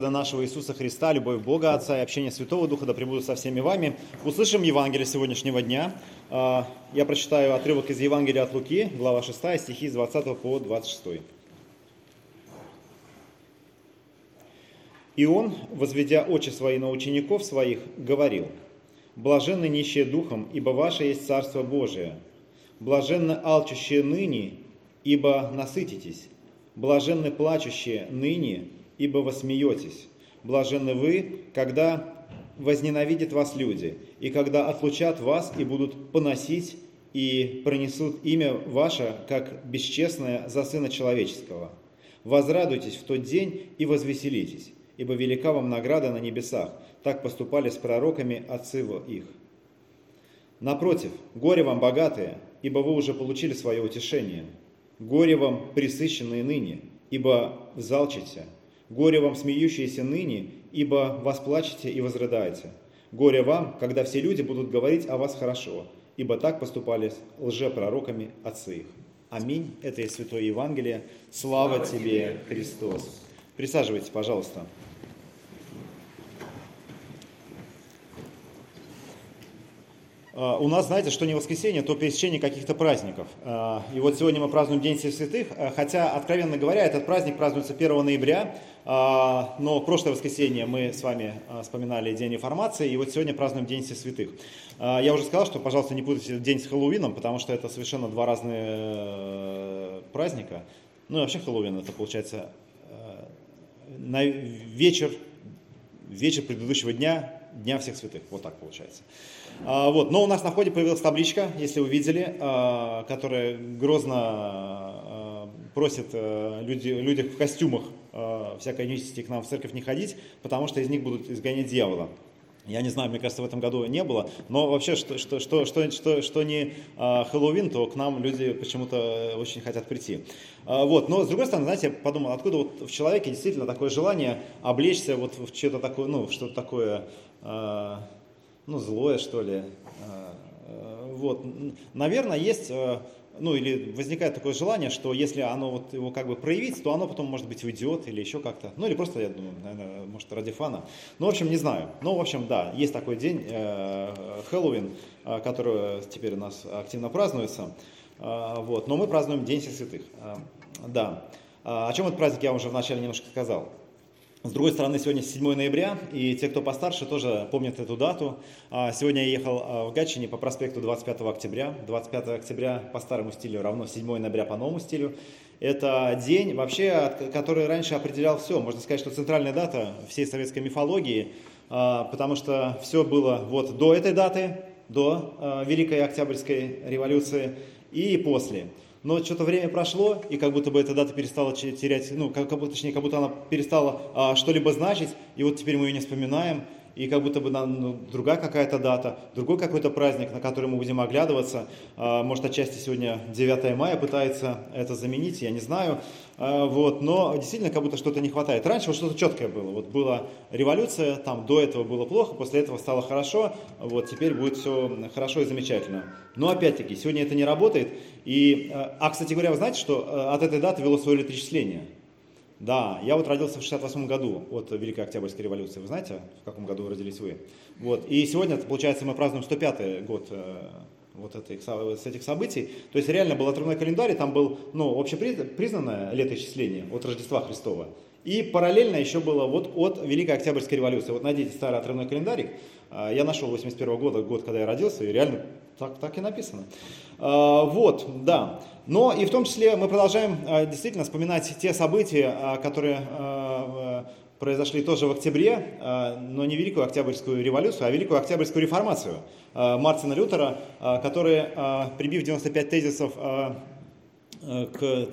нашего Иисуса Христа, любовь Бога Отца и общение Святого Духа да пребудут со всеми вами. Услышим Евангелие сегодняшнего дня. А, я прочитаю отрывок из Евангелия от Луки, глава 6, стихи с 20 по 26. И он, возведя очи свои на учеников своих, говорил, «Блаженны нищие духом, ибо ваше есть Царство Божие. Блаженны алчущие ныне, ибо насытитесь. Блаженны плачущие ныне, ибо вы смеетесь. Блаженны вы, когда возненавидят вас люди, и когда отлучат вас и будут поносить и пронесут имя ваше, как бесчестное за Сына Человеческого. Возрадуйтесь в тот день и возвеселитесь, ибо велика вам награда на небесах. Так поступали с пророками отцы их. Напротив, горе вам богатые, ибо вы уже получили свое утешение. Горе вам присыщенные ныне, ибо взалчите. Горе вам, смеющиеся ныне, ибо восплачете и возрыдаете. Горе вам, когда все люди будут говорить о вас хорошо, ибо так поступали лжепророками отцы их. Аминь. Это и Святое Евангелие. Слава, Слава тебе, Христос. Присаживайтесь, пожалуйста. А, у нас, знаете, что не воскресенье, то пересечение каких-то праздников. А, и вот сегодня мы празднуем День Всех Святых, а, хотя, откровенно говоря, этот праздник празднуется 1 ноября, но прошлое воскресенье мы с вами вспоминали День Реформации, и вот сегодня празднуем День Всех Святых. Я уже сказал, что, пожалуйста, не путайте день с Хэллоуином, потому что это совершенно два разные э, праздника. Ну и вообще Хэллоуин это получается э, на вечер, вечер предыдущего дня, Дня Всех Святых. Вот так получается. А, вот. Но у нас на входе появилась табличка, если вы видели, а, которая грозно а, просит люди, людях в костюмах всякой нечисти к нам в церковь не ходить, потому что из них будут изгонять дьявола. Я не знаю, мне кажется, в этом году не было, но вообще, что, что, что, что, что, что не Хэллоуин, то к нам люди почему-то очень хотят прийти. Вот. Но, с другой стороны, знаете, я подумал, откуда вот в человеке действительно такое желание облечься вот в что-то такое, ну, что-то такое ну, злое, что ли. А, э, вот. Наверное, есть, э, ну, или возникает такое желание, что если оно вот его как бы проявить, то оно потом, может быть, уйдет или еще как-то. Ну, или просто, я думаю, наверное, может, ради фана. Ну, в общем, не знаю. Ну, в общем, да, есть такой день, э, Хэллоуин, который теперь у нас активно празднуется. Вот. Но мы празднуем День всех святых. Да. О чем этот праздник я уже вначале немножко сказал. С другой стороны, сегодня 7 ноября, и те, кто постарше, тоже помнят эту дату. А, сегодня я ехал а, в Гатчине по проспекту 25 октября. 25 октября по старому стилю равно 7 ноября по новому стилю. Это день, вообще, который раньше определял все. Можно сказать, что центральная дата всей советской мифологии, а, потому что все было вот до этой даты, до Великой Октябрьской революции и после но что-то время прошло, и как будто бы эта дата перестала терять, ну, как, как, точнее, как будто она перестала а, что-либо значить, и вот теперь мы ее не вспоминаем, и как будто бы ну, другая какая-то дата, другой какой-то праздник, на который мы будем оглядываться. А, может, отчасти сегодня 9 мая пытается это заменить, я не знаю. А, вот, но действительно как будто что-то не хватает. Раньше вот что-то четкое было. Вот была революция, там до этого было плохо, после этого стало хорошо, вот теперь будет все хорошо и замечательно. Но опять-таки, сегодня это не работает. И, а, а кстати говоря, вы знаете, что от этой даты вело свое летоисчисление. Да, я вот родился в 68 году от Великой Октябрьской революции. Вы знаете, в каком году родились вы? Вот. И сегодня, получается, мы празднуем 105-й год э, вот этих, с этих событий. То есть реально был отрывной календарь, там был ну, общепризнанное летоисчисление от Рождества Христова. И параллельно еще было вот от Великой Октябрьской революции. Вот найдите старый отрывной календарик. А, я нашел 81 года, год, когда я родился, и реально так, так и написано. А, вот, да. Но и в том числе мы продолжаем а, действительно вспоминать те события, которые произошли тоже в октябре, но не Великую Октябрьскую революцию, а Великую Октябрьскую реформацию Мартина Лютера, который, прибив 95 тезисов к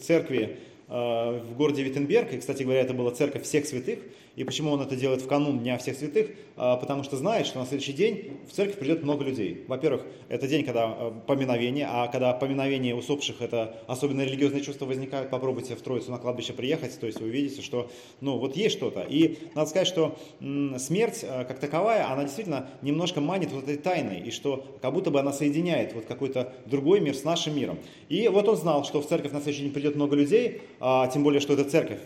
церкви в городе Виттенберг, и, кстати говоря, это была церковь всех святых, и почему он это делает в канун Дня всех святых? А, потому что знает, что на следующий день в церковь придет много людей. Во-первых, это день, когда а, поминовение, а когда поминовение усопших, это особенно религиозные чувства возникают. Попробуйте в Троицу на кладбище приехать, то есть вы увидите, что ну, вот есть что-то. И надо сказать, что смерть а, как таковая, она действительно немножко манит вот этой тайной, и что как будто бы она соединяет вот какой-то другой мир с нашим миром. И вот он знал, что в церковь на следующий день придет много людей, а, тем более, что это церковь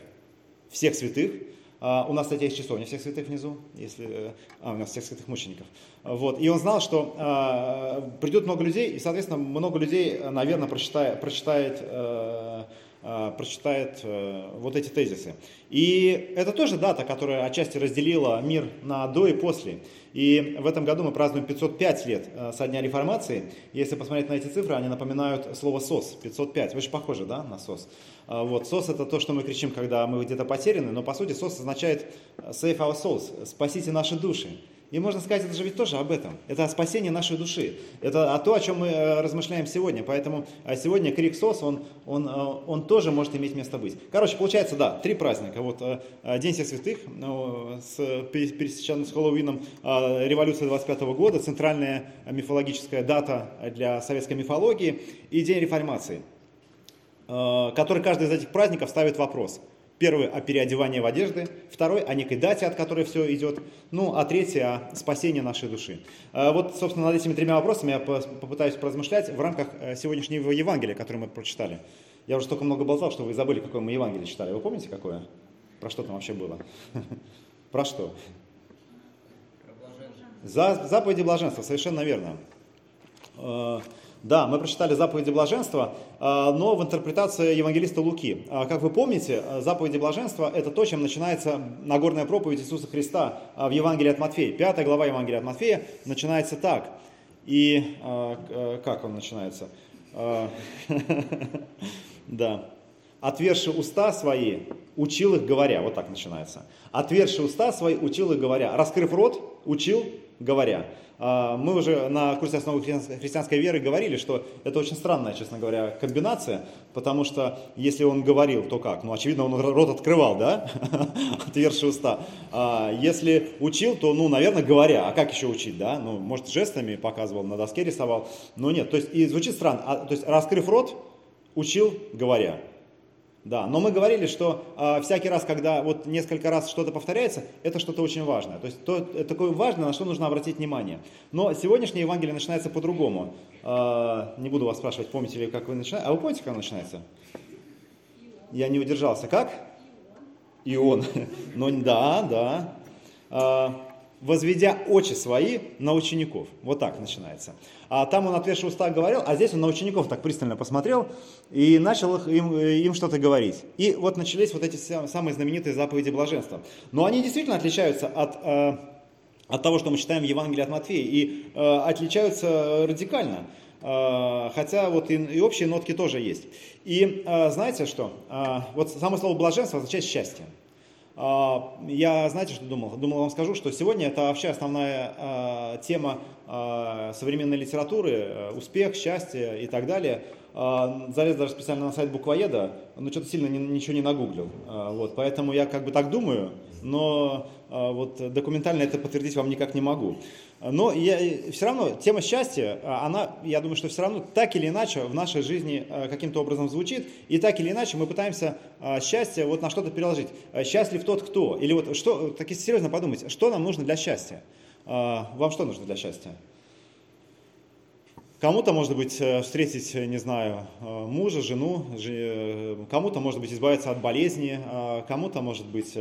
всех святых, у нас, кстати, есть часовня всех святых внизу, если, а, у нас всех святых мучеников. Вот. И он знал, что а, придет много людей, и, соответственно, много людей, наверное, прочитает, прочитает а, а, прочитает а, вот эти тезисы. И это тоже дата, которая отчасти разделила мир на до и после. И в этом году мы празднуем 505 лет а, со дня реформации. Если посмотреть на эти цифры, они напоминают слово «сос» 505. Очень похоже, да, на «сос». Вот, «сос» это то, что мы кричим, когда мы где-то потеряны, но по сути «сос» означает «save our souls», «спасите наши души». И можно сказать, это же ведь тоже об этом. Это о спасении нашей души. Это о том, о чем мы э, размышляем сегодня. Поэтому а сегодня крик СОС, он, он, э, он тоже может иметь место быть. Короче, получается, да, три праздника. Вот э, День всех святых, пересеченный с Хэллоуином, революция 25 года, центральная мифологическая дата для советской мифологии и День реформации, который каждый из этих праздников ставит вопрос – Первый о переодевании в одежды, второй о некой дате, от которой все идет, ну а третий о спасении нашей души. А вот, собственно, над этими тремя вопросами я попытаюсь поразмышлять в рамках э, сегодняшнего Евангелия, которое мы прочитали. Я уже столько много болтал, что вы забыли, какое мы Евангелие читали. Вы помните, какое? Про что там вообще было? Про что? За заповеди блаженства, совершенно верно. Да, мы прочитали заповеди блаженства, а, но в интерпретации евангелиста Луки. А, как вы помните, заповеди блаженства – это то, чем начинается Нагорная проповедь Иисуса Христа а, в Евангелии от Матфея. Пятая глава Евангелия от Матфея начинается так. И как он начинается? Да. «Отверши уста свои, учил их говоря». Вот так начинается. «Отверши уста свои, учил их говоря». Раскрыв рот, учил говоря. А, мы уже на курсе основы христианской веры говорили, что это очень странная, честно говоря, комбинация, потому что если он говорил, то как? Ну, очевидно, он рот открывал, да, отверши уста. А если учил, то, ну, наверное, говоря. А как еще учить, да? Ну, может, жестами показывал, на доске рисовал, но нет. То есть, и звучит странно. А, то есть, раскрыв рот, учил, говоря. Да, но мы говорили, что э, всякий раз, когда вот несколько раз что-то повторяется, это что-то очень важное. То есть то, это такое важное, на что нужно обратить внимание. Но сегодняшнее Евангелие начинается по-другому. Э, не буду вас спрашивать, помните ли, как вы начинаете. А вы помните, как оно начинается? Я не удержался. Как? Ион. Ну да, да. Э, возведя очи свои на учеников. Вот так начинается. А там он отвешивал уста говорил, а здесь он на учеников так пристально посмотрел и начал их, им, им что-то говорить. И вот начались вот эти самые знаменитые заповеди блаженства. Но они действительно отличаются от, э, от того, что мы читаем в Евангелии от Матфея, и э, отличаются радикально. Э, хотя вот и, и общие нотки тоже есть. И знаете что? Вот само слово блаженство означает счастье. А, я, знаете, что думал? Думал, вам скажу, что сегодня это вообще основная а, тема а, современной литературы, э, успех, счастье и так далее. Залез даже специально на сайт буквоеда, но что-то сильно ничего не нагуглил. Вот, поэтому я как бы так думаю, но вот документально это подтвердить вам никак не могу. Но я, все равно тема счастья, а, она, я думаю, что все равно так или иначе в нашей жизни а, каким-то образом звучит, и так или иначе мы пытаемся а, счастье вот на что-то переложить. Счастлив тот, кто? Или вот что, так если серьезно подумать, что нам нужно для счастья? Вам что нужно для счастья? Кому-то, может быть, э, встретить, не знаю, э, мужа, жену, э, кому-то, может быть, избавиться от болезни, кому-то, может быть,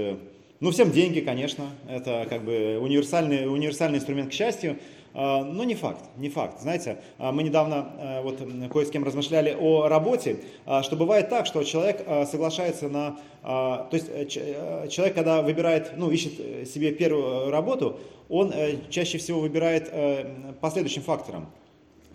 ну, всем деньги, конечно, это как бы универсальный, универсальный инструмент к счастью, а, но не факт, не факт. Знаете, а, мы недавно а, вот кое с кем размышляли о работе, что бывает так, что человек соглашается на... То есть э, человек, когда выбирает, ну, ищет себе первую работу, он э, чаще всего выбирает э, по следующим факторам.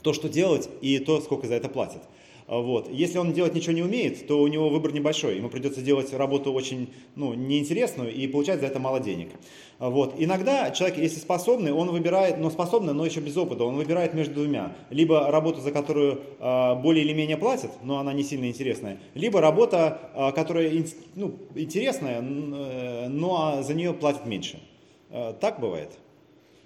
То, что делать и то, сколько за это платят. А, вот. Если он делать ничего не умеет, то у него выбор небольшой. Ему придется делать работу очень ну, неинтересную и получать за это мало денег. А, вот. Иногда человек, если способный, он выбирает, но способный, но еще без опыта, он выбирает между двумя. Либо работу, за которую э, более или менее платят, но она не сильно интересная, либо работа, э, которая ну, интересная, э, но за нее платят меньше. Э, так бывает?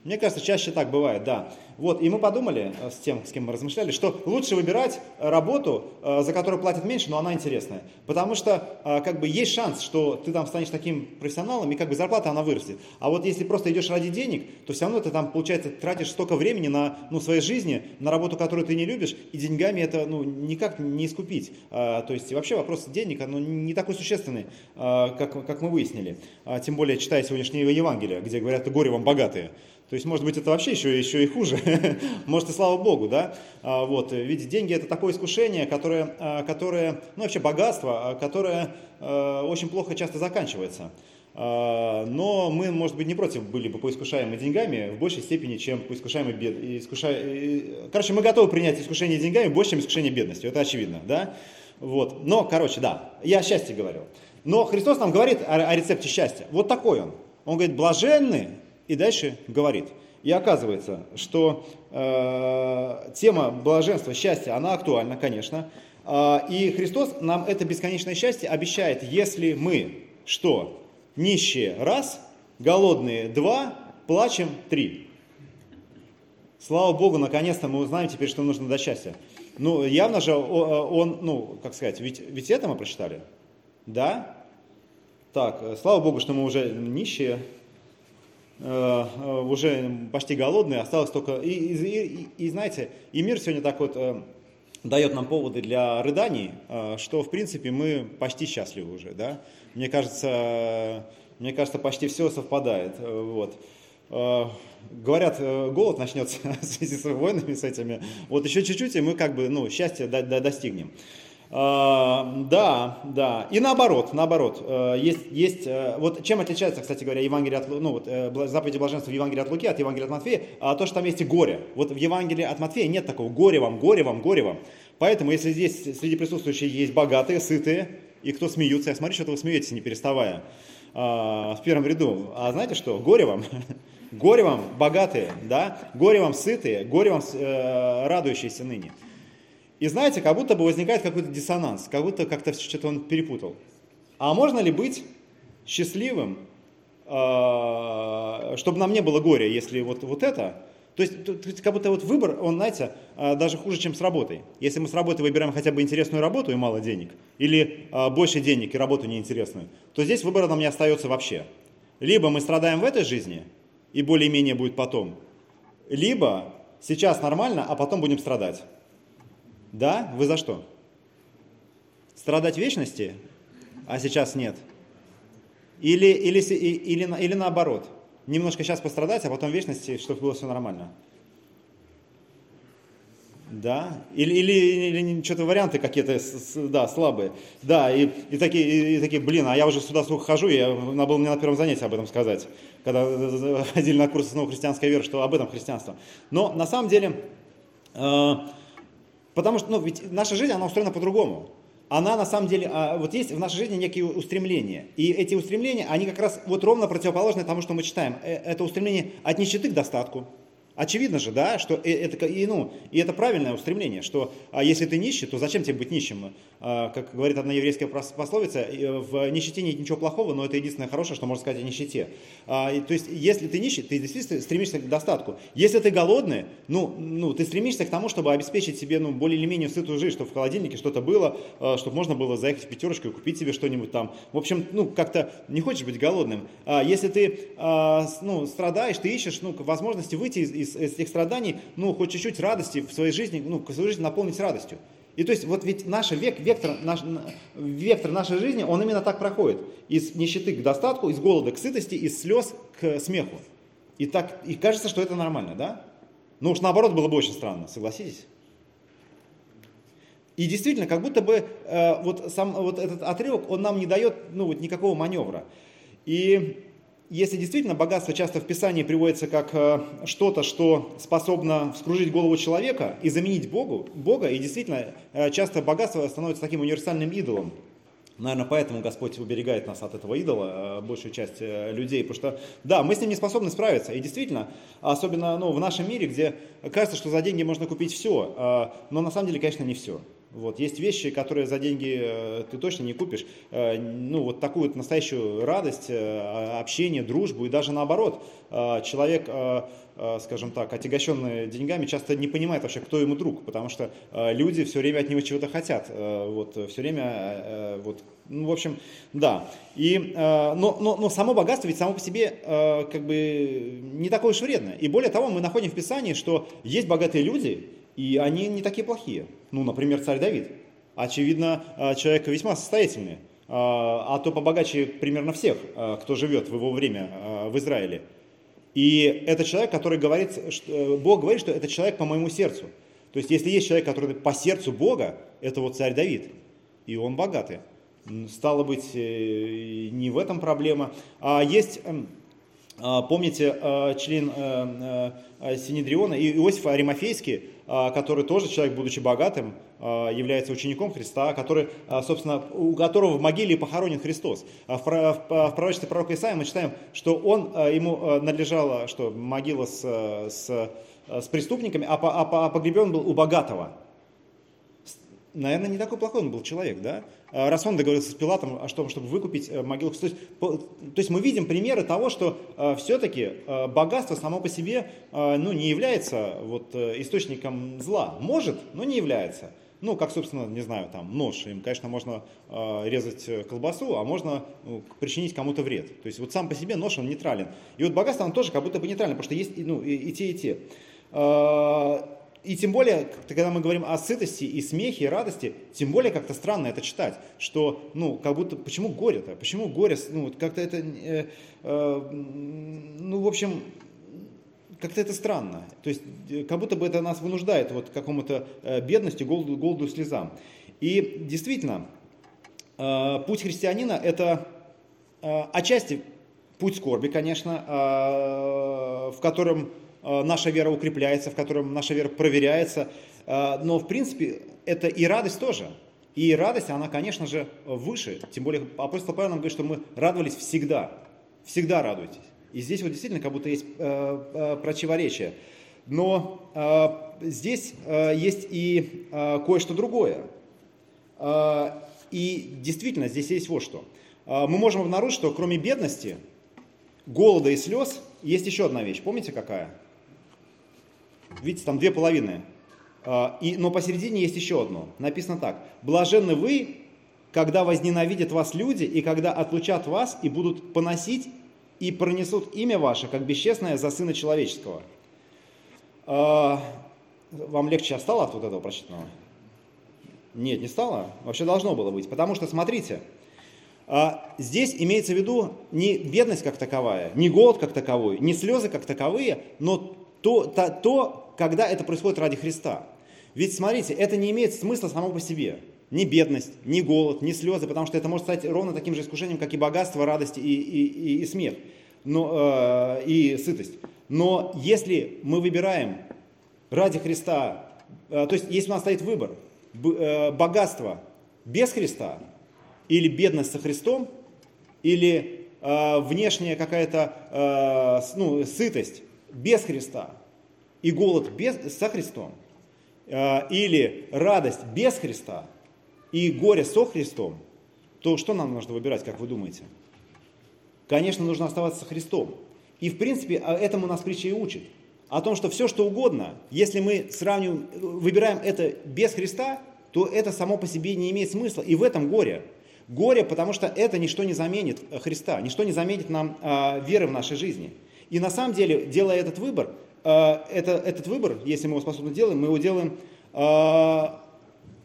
Мне кажется, чаще так бывает, да. Вот, и мы подумали э, с тем, с кем мы размышляли, что лучше выбирать работу, э, за которую платят меньше, но она интересная. Потому что э, как бы есть шанс, что ты там станешь таким профессионалом, и как бы зарплата она вырастет. А вот если просто идешь ради денег, то все равно ты там, получается, тратишь столько времени на ну, своей жизни, на работу, которую ты не любишь, и деньгами это ну, никак не искупить. То есть вообще вопрос денег, оно не такой существенный, как, как мы выяснили. Тем более, читая сегодняшнее Евангелие, где говорят, горе вам богатые. То есть, может быть, это вообще еще, еще и хуже. может, и слава Богу, да? А, вот, ведь деньги это такое искушение, которое, а, которое ну, вообще богатство, а, которое очень плохо часто заканчивается. Но мы, может быть, не против были бы поискушаемы деньгами в большей степени, чем поискушаемы бед... Искуша... Короче, мы готовы принять искушение деньгами больше, чем искушение бедностью, это очевидно, да? Вот. Но, короче, да, я о счастье говорю. Но Христос нам говорит о, о рецепте счастья. Вот такой он. Он говорит, блаженны и дальше говорит. И оказывается, что э, тема блаженства, счастья, она актуальна, конечно. Э, и Христос нам это бесконечное счастье обещает, если мы что? Нищие раз, голодные два, плачем три. Слава Богу, наконец-то мы узнаем теперь, что нужно до счастья. Ну, явно же он, ну, как сказать, ведь, ведь это мы прочитали. Да? Так, слава Богу, что мы уже нищие, Э, э, уже почти голодные, осталось только... И, и, и, и знаете, и мир сегодня так вот э, дает нам поводы для рыданий, что, в принципе, мы почти счастливы уже, да. Мне кажется, мне кажется, почти все совпадает, вот. Говорят, голод начнется в связи с войнами с этими. Вот еще чуть-чуть, и мы как бы, ну, счастья достигнем. А, да, да. И наоборот, наоборот. Э, есть, есть, э, вот чем отличается, кстати говоря, Евангелие от, ну, вот, э, заповеди блаженства в Евангелии от Луки от Евангелия от Матфея, а то, что там есть и горе. Вот в Евангелии от Матфея нет такого горе вам, горе вам, горе вам. Поэтому, если здесь среди присутствующих есть богатые, сытые, и кто смеются, я смотрю, что вы смеетесь, не переставая, а, в первом ряду. А знаете что? Горе вам. Горе вам, богатые, да? Горе вам, сытые, горе вам, радующиеся ныне. И знаете, как будто бы возникает какой-то диссонанс, как будто как-то что-то он перепутал. А можно ли быть счастливым, а, чтобы нам не было горя, если вот, вот это, то есть, то есть как будто вот выбор, он, знаете, а, даже хуже, чем с работой. Если мы с работы выбираем хотя бы интересную работу и мало денег, или а, больше денег и работу неинтересную, то здесь выбора нам не остается вообще. Либо мы страдаем в этой жизни, и более-менее будет потом, либо сейчас нормально, а потом будем страдать. Да? Вы за что? Страдать вечности, а сейчас нет? Или, или, или, или, или наоборот? Немножко сейчас пострадать, а потом вечности, чтобы было все нормально? Да, или, или, или что-то варианты какие-то, да, слабые. Да, и, и, такие, и, такие, блин, а я уже сюда сколько хожу, я, надо было мне на первом занятии об этом сказать, когда ходили на курсы снова христианской веры, что об этом христианство. Но на самом деле, э, Потому что, ну, ведь наша жизнь, она устроена по-другому. Она на самом деле, а, вот есть в нашей жизни некие устремления. И эти устремления, они как раз вот ровно противоположны тому, что мы читаем. Э, это устремление от нищеты к достатку. Очевидно же, да, что это, и, ну, и это правильное устремление, что а если ты нищий, то зачем тебе быть нищим? А, как говорит одна еврейская пословица, в нищете нет ничего плохого, но это единственное хорошее, что можно сказать о нищете. А, то есть, если ты нищий, ты действительно стремишься к достатку. Если ты голодный, ну, ну ты стремишься к тому, чтобы обеспечить себе ну, более или менее сытую жизнь, чтобы в холодильнике что-то было, а, чтобы можно было заехать в пятерочку и купить себе что-нибудь там. В общем, ну, как-то не хочешь быть голодным. Если ты ну, страдаешь, ты ищешь ну, возможности выйти из, из из, этих страданий, ну, хоть чуть-чуть радости в своей жизни, ну, свою жизнь наполнить радостью. И то есть вот ведь наш век, вектор, наш, вектор нашей жизни, он именно так проходит. Из нищеты к достатку, из голода к сытости, из слез к смеху. И, так, и кажется, что это нормально, да? Но уж наоборот было бы очень странно, согласитесь? И действительно, как будто бы э, вот, сам, вот этот отрывок, он нам не дает ну, вот, никакого маневра. И если действительно богатство часто в Писании приводится как э, что-то, что способно вскружить голову человека и заменить Богу, Бога, и действительно э, часто богатство становится таким универсальным идолом. Наверное, поэтому Господь уберегает нас от этого идола, э, большую часть людей, потому что, да, мы с ним не способны справиться, и действительно, особенно ну, в нашем мире, где кажется, что за деньги можно купить все, но на самом деле, конечно, не все. Вот. Есть вещи, которые за деньги э, ты точно не купишь. Э, ну, вот такую настоящую радость, э, общение, дружбу и даже наоборот. Человек, скажем так, отягощенный деньгами, часто не понимает вообще, кто ему друг, потому что люди все время от него чего-то хотят. Вот, все время, вот, ну, в общем, да. И, но, но, но само богатство ведь само по себе как бы не такое уж вредное. И более того, мы находим в Писании, что есть богатые люди, и они не такие плохие. Ну, например, царь Давид. Очевидно, э, человек весьма состоятельный, э, а то побогаче примерно всех, э, кто живет в его время в Израиле. И это человек, который говорит, Бог говорит, что это человек по моему сердцу. То есть, если есть человек, который по сердцу Бога, это вот царь Давид, и он богатый. Стало быть, не в этом проблема. А есть эм, помните, а, член а, Синедриона Иосиф Аримафейский, который тоже человек, будучи богатым, является учеником Христа, который, собственно, у которого в могиле похоронен Христос. В пророчестве пророка Исаия мы читаем, что он, ему надлежала, что могила с, с, с преступниками, а погребен был у богатого наверное, не такой плохой он был человек, да? А раз он договорился с Пилатом о том, чтобы выкупить э, могилу. То есть, то есть мы видим примеры того, что э, все-таки э, богатство само по себе ну, не является вот, источником зла. Может, но не является. Ну, как, собственно, не знаю, там, нож. Им, конечно, можно э, резать колбасу, а можно ну, причинить кому-то вред. То есть вот сам по себе нож, он нейтрален. И вот богатство, он тоже как будто бы нейтрален, потому что есть ну, и, и те, и те. И тем более, когда мы говорим о сытости и смехе, и радости, тем более как-то странно это читать, что, ну, как будто, почему горе-то? Почему горе, ну, как-то это, э, э, ну, в общем, как-то это странно. То есть, э, как будто бы это нас вынуждает вот к какому-то э, бедности, голоду, голоду, слезам. И действительно, э, путь христианина – это отчасти путь скорби, конечно, в котором наша вера укрепляется, в котором наша вера проверяется. Э, но, в принципе, это и радость тоже. И радость, она, конечно же, выше. Тем более апостол Павел нам говорит, что мы радовались всегда. Всегда радуйтесь. И здесь вот действительно как будто есть э, противоречие. Но здесь есть и кое-что другое. И действительно, здесь есть вот что. Мы можем обнаружить, что кроме бедности, голода и слез, есть еще одна вещь. Помните какая? Видите, там две половины. А, и, но посередине есть еще одно. Написано так. «Блаженны вы, когда возненавидят вас люди, и когда отлучат вас, и будут поносить, и пронесут имя ваше, как бесчестное за Сына Человеческого». А, вам легче стало от вот этого прочитанного? Нет, не стало. Вообще должно было быть. Потому что, смотрите, а, здесь имеется в виду не бедность как таковая, не голод как таковой, не слезы как таковые, но то, то, то, когда это происходит ради Христа. Ведь смотрите, это не имеет смысла само по себе. Ни бедность, ни голод, ни слезы, потому что это может стать ровно таким же искушением, как и богатство, радость и, и, и, и смех, но, э, и сытость. Но если мы выбираем ради Христа, э, то есть если у нас стоит выбор, э, богатство без Христа или бедность со Христом, или э, внешняя какая-то э, ну, сытость без Христа и голод без, со Христом, э, или радость без Христа и горе со Христом, то что нам нужно выбирать, как вы думаете? Конечно, нужно оставаться со Христом. И, в принципе, а этому нас притча и учит. О том, что все, что угодно, если мы сравниваем, выбираем это без Христа, то это само по себе не имеет смысла. И в этом горе. Горе, потому что это ничто не заменит Христа, ничто не заменит нам э, веры в нашей жизни. И на самом деле, делая этот выбор, э, это, этот выбор, если мы его способны делаем, мы его делаем, э,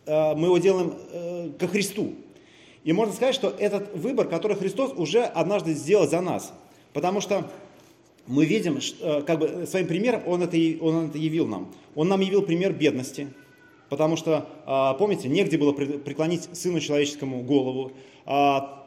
э, мы его делаем ко Христу. И можно сказать, что этот выбор, который Христос уже однажды сделал за нас. Потому что мы видим, как бы своим примером он это, он это явил нам. Он нам явил пример бедности, потому что, помните, негде было преклонить Сыну Человеческому голову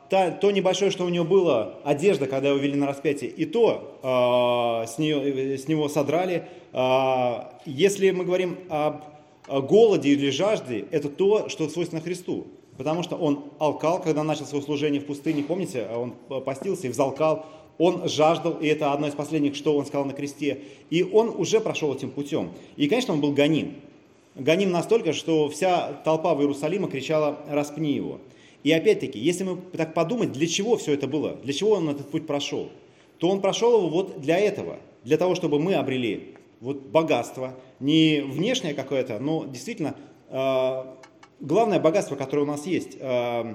та, то небольшое, что у него было, одежда, когда его вели на распятие, и то э, с, нее, с него содрали. Э, если мы говорим об голоде или жажде, это то, что свойственно Христу. Потому что он алкал, когда начал свое служение в пустыне, помните, он постился и взалкал, он жаждал, и это одно из последних, что он сказал на кресте, и он уже прошел этим путем. И, конечно, он был гоним. гоним настолько, что вся толпа в Иерусалиме кричала «распни его». И опять-таки, если мы так подумать, для чего все это было, для чего он этот путь прошел, то он прошел его вот для этого, для того, чтобы мы обрели вот богатство, не внешнее какое-то, но действительно э, главное богатство, которое у нас есть, э,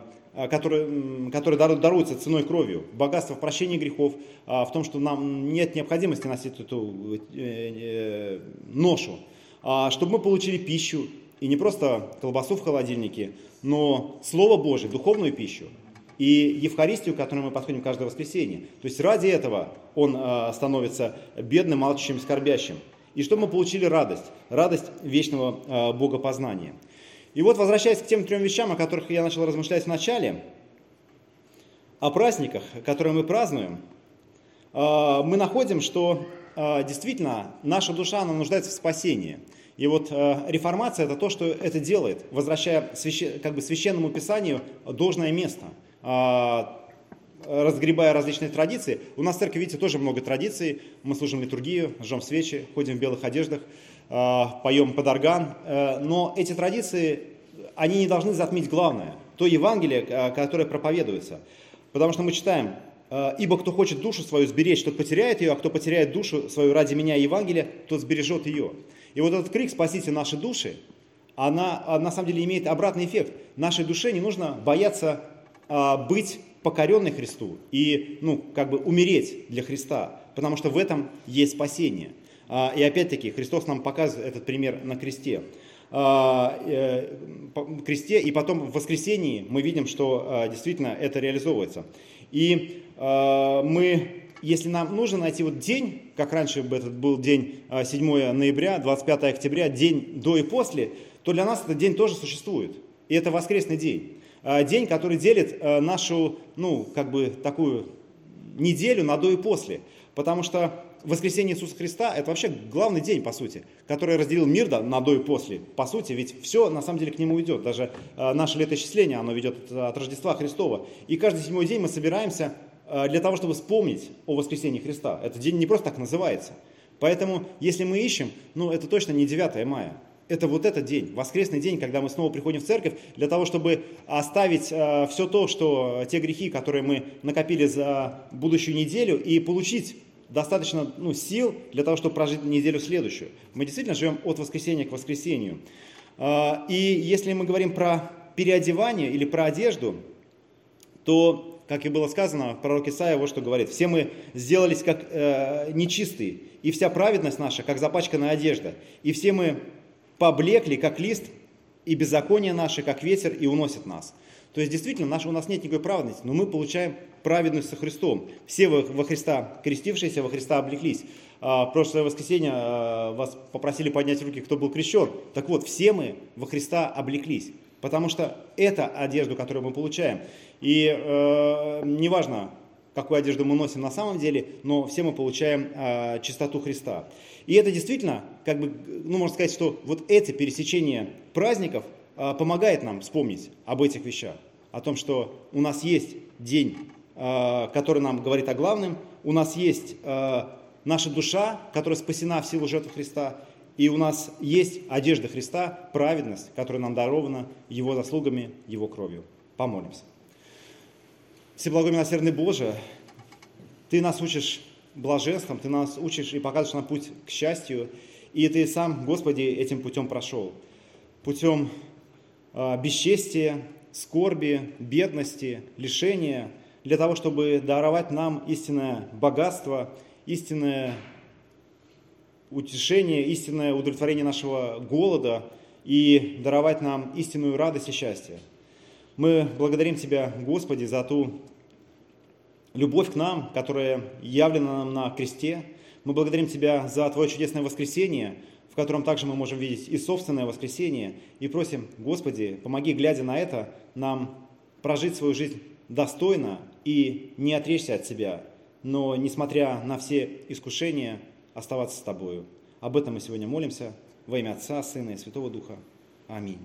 которое, которое даруется ценой кровью, богатство в прощении грехов, э, в том, что нам нет необходимости носить эту э, ношу, а чтобы мы получили пищу, и не просто колбасу в холодильнике, но Слово Божие, духовную пищу и Евхаристию, к которой мы подходим каждое воскресенье. То есть ради этого он становится бедным, молчащим, скорбящим. И чтобы мы получили радость, радость вечного богопознания. И вот, возвращаясь к тем трем вещам, о которых я начал размышлять в начале, о праздниках, которые мы празднуем, мы находим, что действительно наша душа она нуждается в спасении – и вот э, реформация это то, что это делает, возвращая священ, как бы священному писанию должное место, э, разгребая различные традиции. У нас в церкви, видите, тоже много традиций. Мы служим литургию, жжем свечи, ходим в белых одеждах, э, поем под орган. Э, но эти традиции, они не должны затмить главное, то Евангелие, э, которое проповедуется. Потому что мы читаем, э, «Ибо кто хочет душу свою сберечь, тот потеряет ее, а кто потеряет душу свою ради меня Евангелия, тот сбережет ее». И вот этот крик «Спасите наши души», она, а, на самом деле имеет обратный эффект. Нашей душе не нужно бояться а, быть покоренной Христу и, ну, как бы умереть для Христа, потому что в этом есть спасение. А, и опять-таки Христос нам показывает этот пример на кресте. А, э, кресте, и потом в воскресении мы видим, что а, действительно это реализовывается. И а, мы если нам нужно найти вот день, как раньше бы этот был день 7 а, ноября, 25 октября, день до и после, то для нас этот день тоже существует. И это воскресный день. А, день, который делит а, нашу, ну, как бы такую неделю на до и после. Потому что воскресение Иисуса Христа – это вообще главный день, по сути, который разделил мир да, на до и после. По сути, ведь все на самом деле к нему идет. Даже наше летоисчисление, оно ведет от Рождества Христова. И каждый седьмой день мы собираемся Э, для того, чтобы вспомнить о воскресении Христа. Этот день не просто так называется. Поэтому, если мы ищем, ну, это точно не 9 мая. Это вот этот день, воскресный день, когда мы снова приходим в церковь, для того, чтобы оставить э, все то, что те грехи, которые мы накопили за будущую неделю, и получить достаточно ну, сил для того, чтобы прожить неделю следующую. Мы действительно живем от воскресенья к воскресенью. Э, и если мы говорим про переодевание или про одежду, то как и было сказано, пророк Исаия вот что говорит. Все мы сделались как э, нечистые, и вся праведность наша, как запачканная одежда. И все мы поблекли, как лист, и беззаконие наше, как ветер, и уносит нас. То есть, действительно, наш, у нас нет никакой праведности, но мы получаем праведность со Христом. Все во, во Христа крестившиеся, во Христа облеклись. А, прошлое воскресенье а, вас попросили поднять руки, кто был крещен. Так вот, все мы во Христа облеклись. Потому что это одежду, которую мы получаем. И э, неважно, какую одежду мы носим на самом деле, но все мы получаем э, чистоту Христа. И это действительно, как бы, ну, можно сказать, что вот это пересечение праздников э, помогает нам вспомнить об этих вещах. О том, что у нас есть день, э, который нам говорит о главном, у нас есть э, наша душа, которая спасена в силу жертвы Христа, и у нас есть одежда Христа, праведность, которая нам дарована Его заслугами, Его кровью. Помолимся. Всеблагой милосердный Боже, Ты нас учишь блаженством, Ты нас учишь и показываешь нам путь к счастью, и Ты сам, Господи, этим путем прошел. Путем э, бесчестия, скорби, бедности, лишения, для того, чтобы даровать нам истинное богатство, истинное утешение, истинное удовлетворение нашего голода и даровать нам истинную радость и счастье. Мы благодарим Тебя, Господи, за ту любовь к нам, которая явлена нам на кресте. Мы благодарим Тебя за Твое чудесное воскресение, в котором также мы можем видеть и собственное воскресение. И просим, Господи, помоги, глядя на это, нам прожить свою жизнь достойно и не отречься от Тебя, но, несмотря на все искушения, оставаться с Тобою. Об этом мы сегодня молимся во имя Отца, Сына и Святого Духа. Аминь.